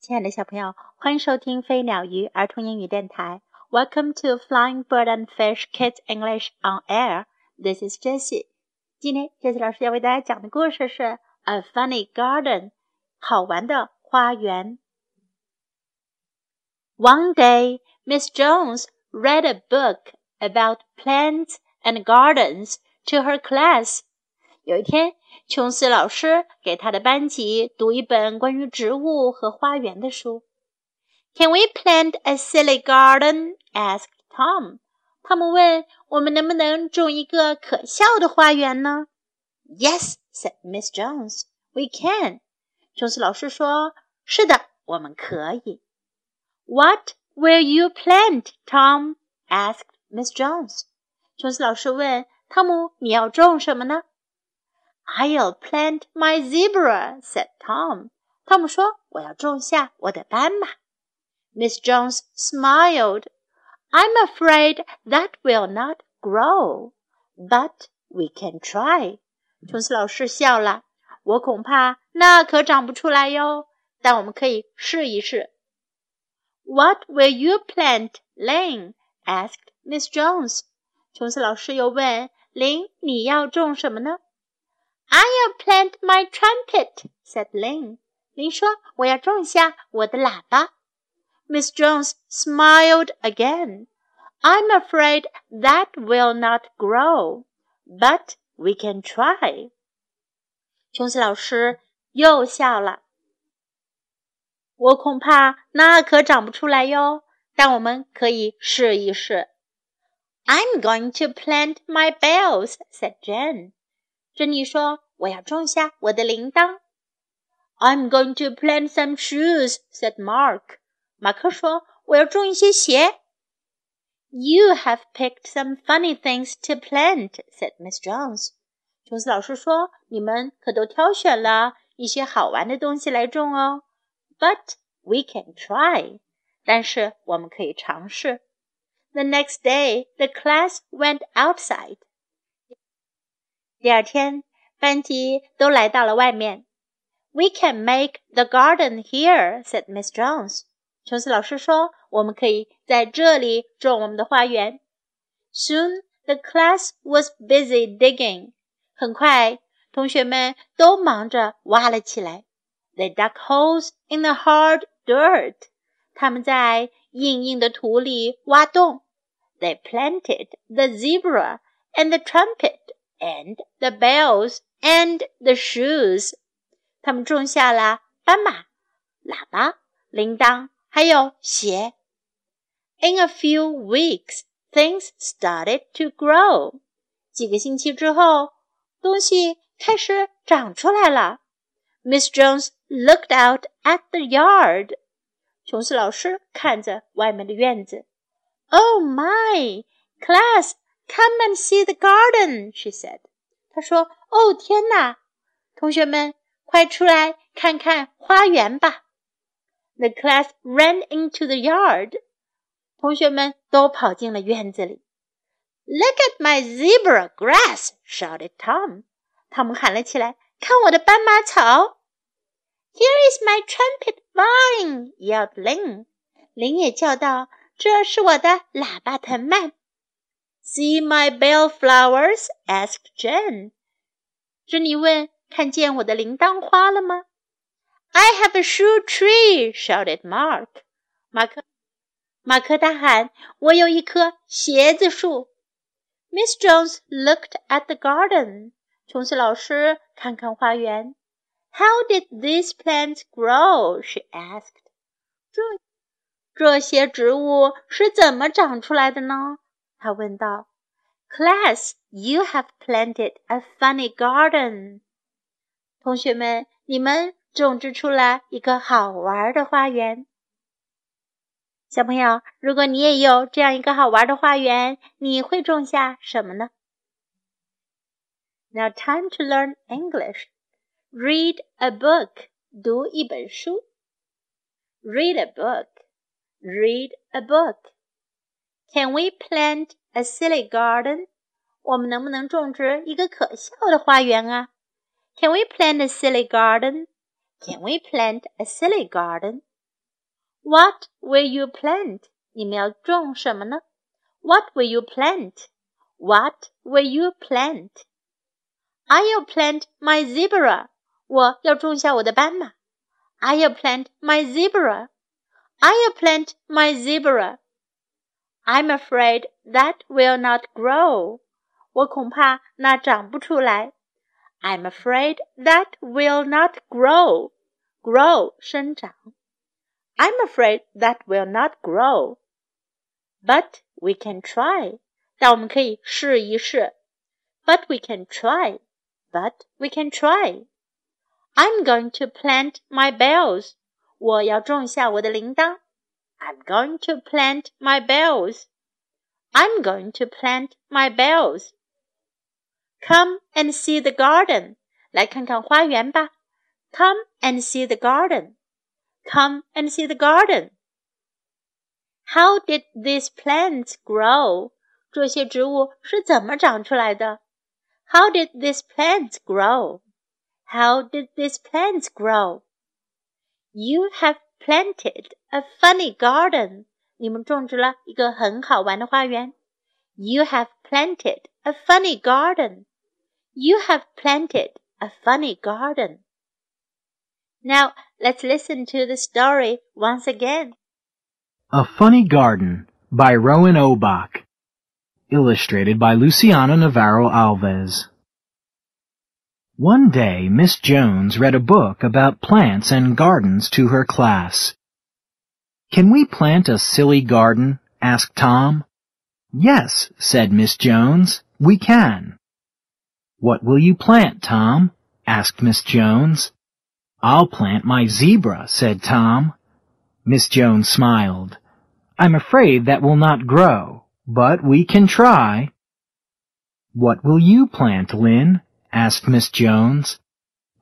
亲爱的小朋友，欢迎收听飞鸟鱼儿童英语电台。Welcome to Flying Bird and Fish Kids English on Air. This is Jessie. 今天 Jessie 老师要为大家讲的故事是《A Funny Garden》，好玩的花园。One day, Miss Jones read a book about plants and gardens to her class. 有一天， 琼斯老师给他的班级读一本关于植物和花园的书。Can we plant a silly garden? asked Tom. 汤姆问：“我们能不能种一个可笑的花园呢？”Yes, said Miss Jones. We can. 琼斯老师说：“是的，我们可以。” What will you plant, Tom? asked Miss Jones. 琼斯老师问汤姆：“你要种什么呢？” I'll plant my zebra," said Tom. 汤姆说：“我要种下我的斑马。” Miss Jones smiled. "I'm afraid that will not grow, but we can try." 琼斯老师笑了。我恐怕那可长不出来哟，但我们可以试一试。What will you plant, Lane? asked Miss Jones. 琼斯老师又问林：“你要种什么呢？” I'll plant my trumpet," said Lin. 林说：“我要种下我的喇叭。” Miss Jones smiled again. "I'm afraid that will not grow, but we can try." 琼斯老师又笑了。我恐怕那可长不出来哟，但我们可以试一试。I'm going to plant my bells," said Jen. 珍妮说：“我要种下我的铃铛。” I'm going to plant some shoes," said Mark. 马克说：“我要种一些鞋。” You have picked some funny things to plant," said Miss Jones. 琼斯老师说：“你们可都挑选了一些好玩的东西来种哦。” But we can try. 但是我们可以尝试。The next day, the class went outside. 第二天，班级都来到了外面。We can make the garden here," said Miss Jones. 琼斯老师说：“我们可以在这里种我们的花园。” Soon the class was busy digging. 很快，同学们都忙着挖了起来。They dug holes in the hard dirt. 他们在硬硬的土里挖洞。They planted the zebra and the trumpet and the bells and the shoes. 他们种下了斑马、喇叭、铃铛，还有鞋。In a few weeks, things started to grow. 几个星期之后，东西开始长出来了。Miss Jones looked out at the yard. 琼斯老师看着外面的院子。Oh my, class, Come and see the garden," she said. 她说：“哦，天哪！同学们，快出来看看花园吧。” The class ran into the yard. 同学们都跑进了院子里。Look at my zebra grass! shouted Tom. 汤姆喊了起来：“看我的斑马草！” Here is my trumpet vine! yelled Lin. 林也叫道：“这是我的喇叭藤蔓。” See my bellflowers? asked Jen. 珍妮问：“看见我的铃铛花了吗？” I have a shoe tree! shouted Mark. 马克马克大喊：“我有一棵鞋子树。” Miss Jones looked at the garden. 琼斯老师看看花园。How did these plants grow? she asked. 这这些植物是怎么长出来的呢？ 他问道：“Class, you have planted a funny garden。”同学们，你们种植出了一个好玩的花园。小朋友，如果你也有这样一个好玩的花园，你会种下什么呢？Now time to learn English. Read a book. 读一本书。Read a book. Read a book. Can we plant a silly garden? 我们能不能种植一个可笑的花园啊？Can we plant a silly garden? Can we plant a silly garden? What will you plant？你们要种什么呢？What will you plant? What will you plant? I'll plant my zebra. 我要种下我的斑马。I'll plant my zebra. I'll plant my zebra. I'm afraid that will not grow. 我恐怕那长不出来。I'm afraid that will not grow. Grow 生长。I'm afraid that will not grow. But we can try. 但我们可以试一试。But we can try. But we can try. I'm going to plant my bells. 我要种下我的铃铛。 I'm going to plant my bells. I'm going to plant my bells. Come and see the garden. 来看看花园吧。Come and see the garden. Come and see the garden. How did these plants grow? 这些植物是怎么长出来的？How did these plants grow? How did these plants grow? You have planted a funny garden. 你们种植了一个很好玩的花园。You have planted a funny garden. You have planted a funny garden. Now let's listen to the story once again. A Funny Garden by Rowan Obach. Illustrated by Luciana Navarro Alves. One day, Miss Jones read a book about plants and gardens to her class. Can we plant a silly garden? asked Tom. Yes, said Miss Jones, we can. What will you plant, Tom? asked Miss Jones. I'll plant my zebra, said Tom. Miss Jones smiled. I'm afraid that will not grow, but we can try. What will you plant, Lynn? Asked Miss Jones.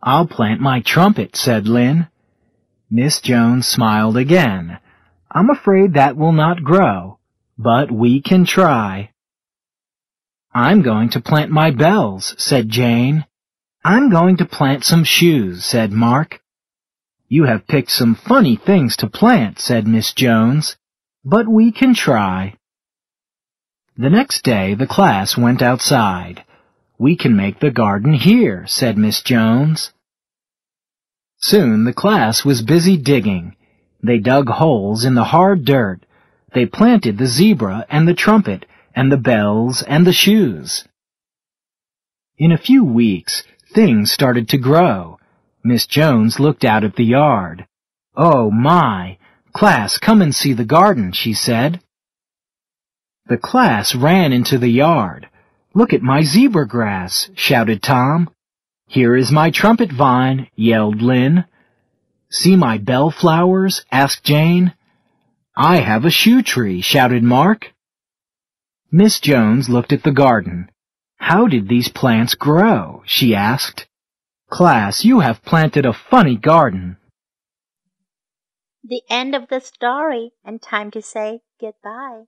I'll plant my trumpet, said Lynn. Miss Jones smiled again. I'm afraid that will not grow, but we can try. I'm going to plant my bells, said Jane. I'm going to plant some shoes, said Mark. You have picked some funny things to plant, said Miss Jones, but we can try. The next day the class went outside. We can make the garden here, said Miss Jones. Soon the class was busy digging. They dug holes in the hard dirt. They planted the zebra and the trumpet and the bells and the shoes. In a few weeks, things started to grow. Miss Jones looked out at the yard. Oh my! Class, come and see the garden, she said. The class ran into the yard. Look at my zebra grass, shouted Tom. Here is my trumpet vine, yelled Lynn. See my bell flowers, asked Jane. I have a shoe tree, shouted Mark. Miss Jones looked at the garden. How did these plants grow? she asked. Class, you have planted a funny garden. The end of the story and time to say goodbye.